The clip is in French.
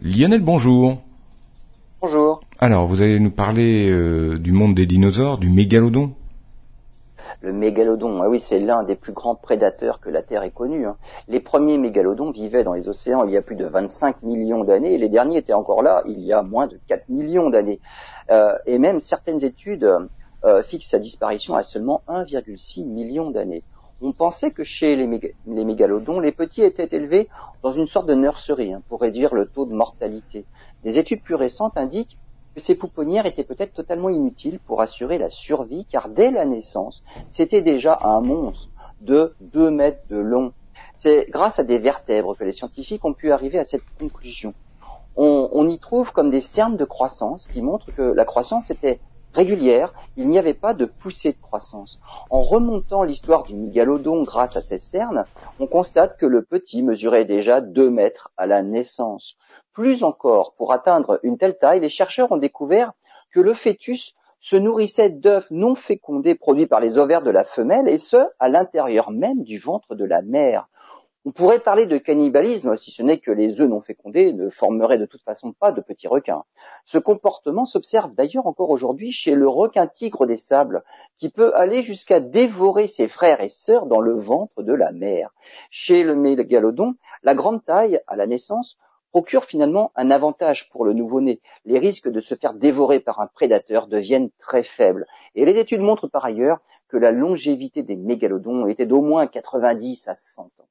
Lionel, bonjour. Bonjour. Alors, vous allez nous parler euh, du monde des dinosaures, du mégalodon Le mégalodon, ah oui, c'est l'un des plus grands prédateurs que la Terre ait connu. hein. Les premiers mégalodons vivaient dans les océans il y a plus de 25 millions d'années, et les derniers étaient encore là il y a moins de 4 millions d'années. Euh, et même certaines études euh, fixent sa disparition à seulement 1,6 million d'années. On pensait que chez les, méga- les mégalodons, les petits étaient élevés dans une sorte de nurserie hein, pour réduire le taux de mortalité. Des études plus récentes indiquent que ces pouponnières étaient peut-être totalement inutiles pour assurer la survie, car dès la naissance, c'était déjà un monstre de 2 mètres de long. C'est grâce à des vertèbres que les scientifiques ont pu arriver à cette conclusion. On, on y trouve comme des cernes de croissance qui montrent que la croissance était régulière, il n'y avait pas de poussée de croissance. En remontant l'histoire du mégalodon grâce à ces cernes, on constate que le petit mesurait déjà 2 mètres à la naissance. Plus encore, pour atteindre une telle taille, les chercheurs ont découvert que le fœtus se nourrissait d'œufs non fécondés produits par les ovaires de la femelle, et ce, à l'intérieur même du ventre de la mère. On pourrait parler de cannibalisme, si ce n'est que les œufs non fécondés ne formeraient de toute façon pas de petits requins. Ce comportement s'observe d'ailleurs encore aujourd'hui chez le requin tigre des sables, qui peut aller jusqu'à dévorer ses frères et sœurs dans le ventre de la mère. Chez le mégalodon, la grande taille à la naissance procure finalement un avantage pour le nouveau-né. Les risques de se faire dévorer par un prédateur deviennent très faibles. Et les études montrent par ailleurs que la longévité des mégalodons était d'au moins 90 à 100 ans.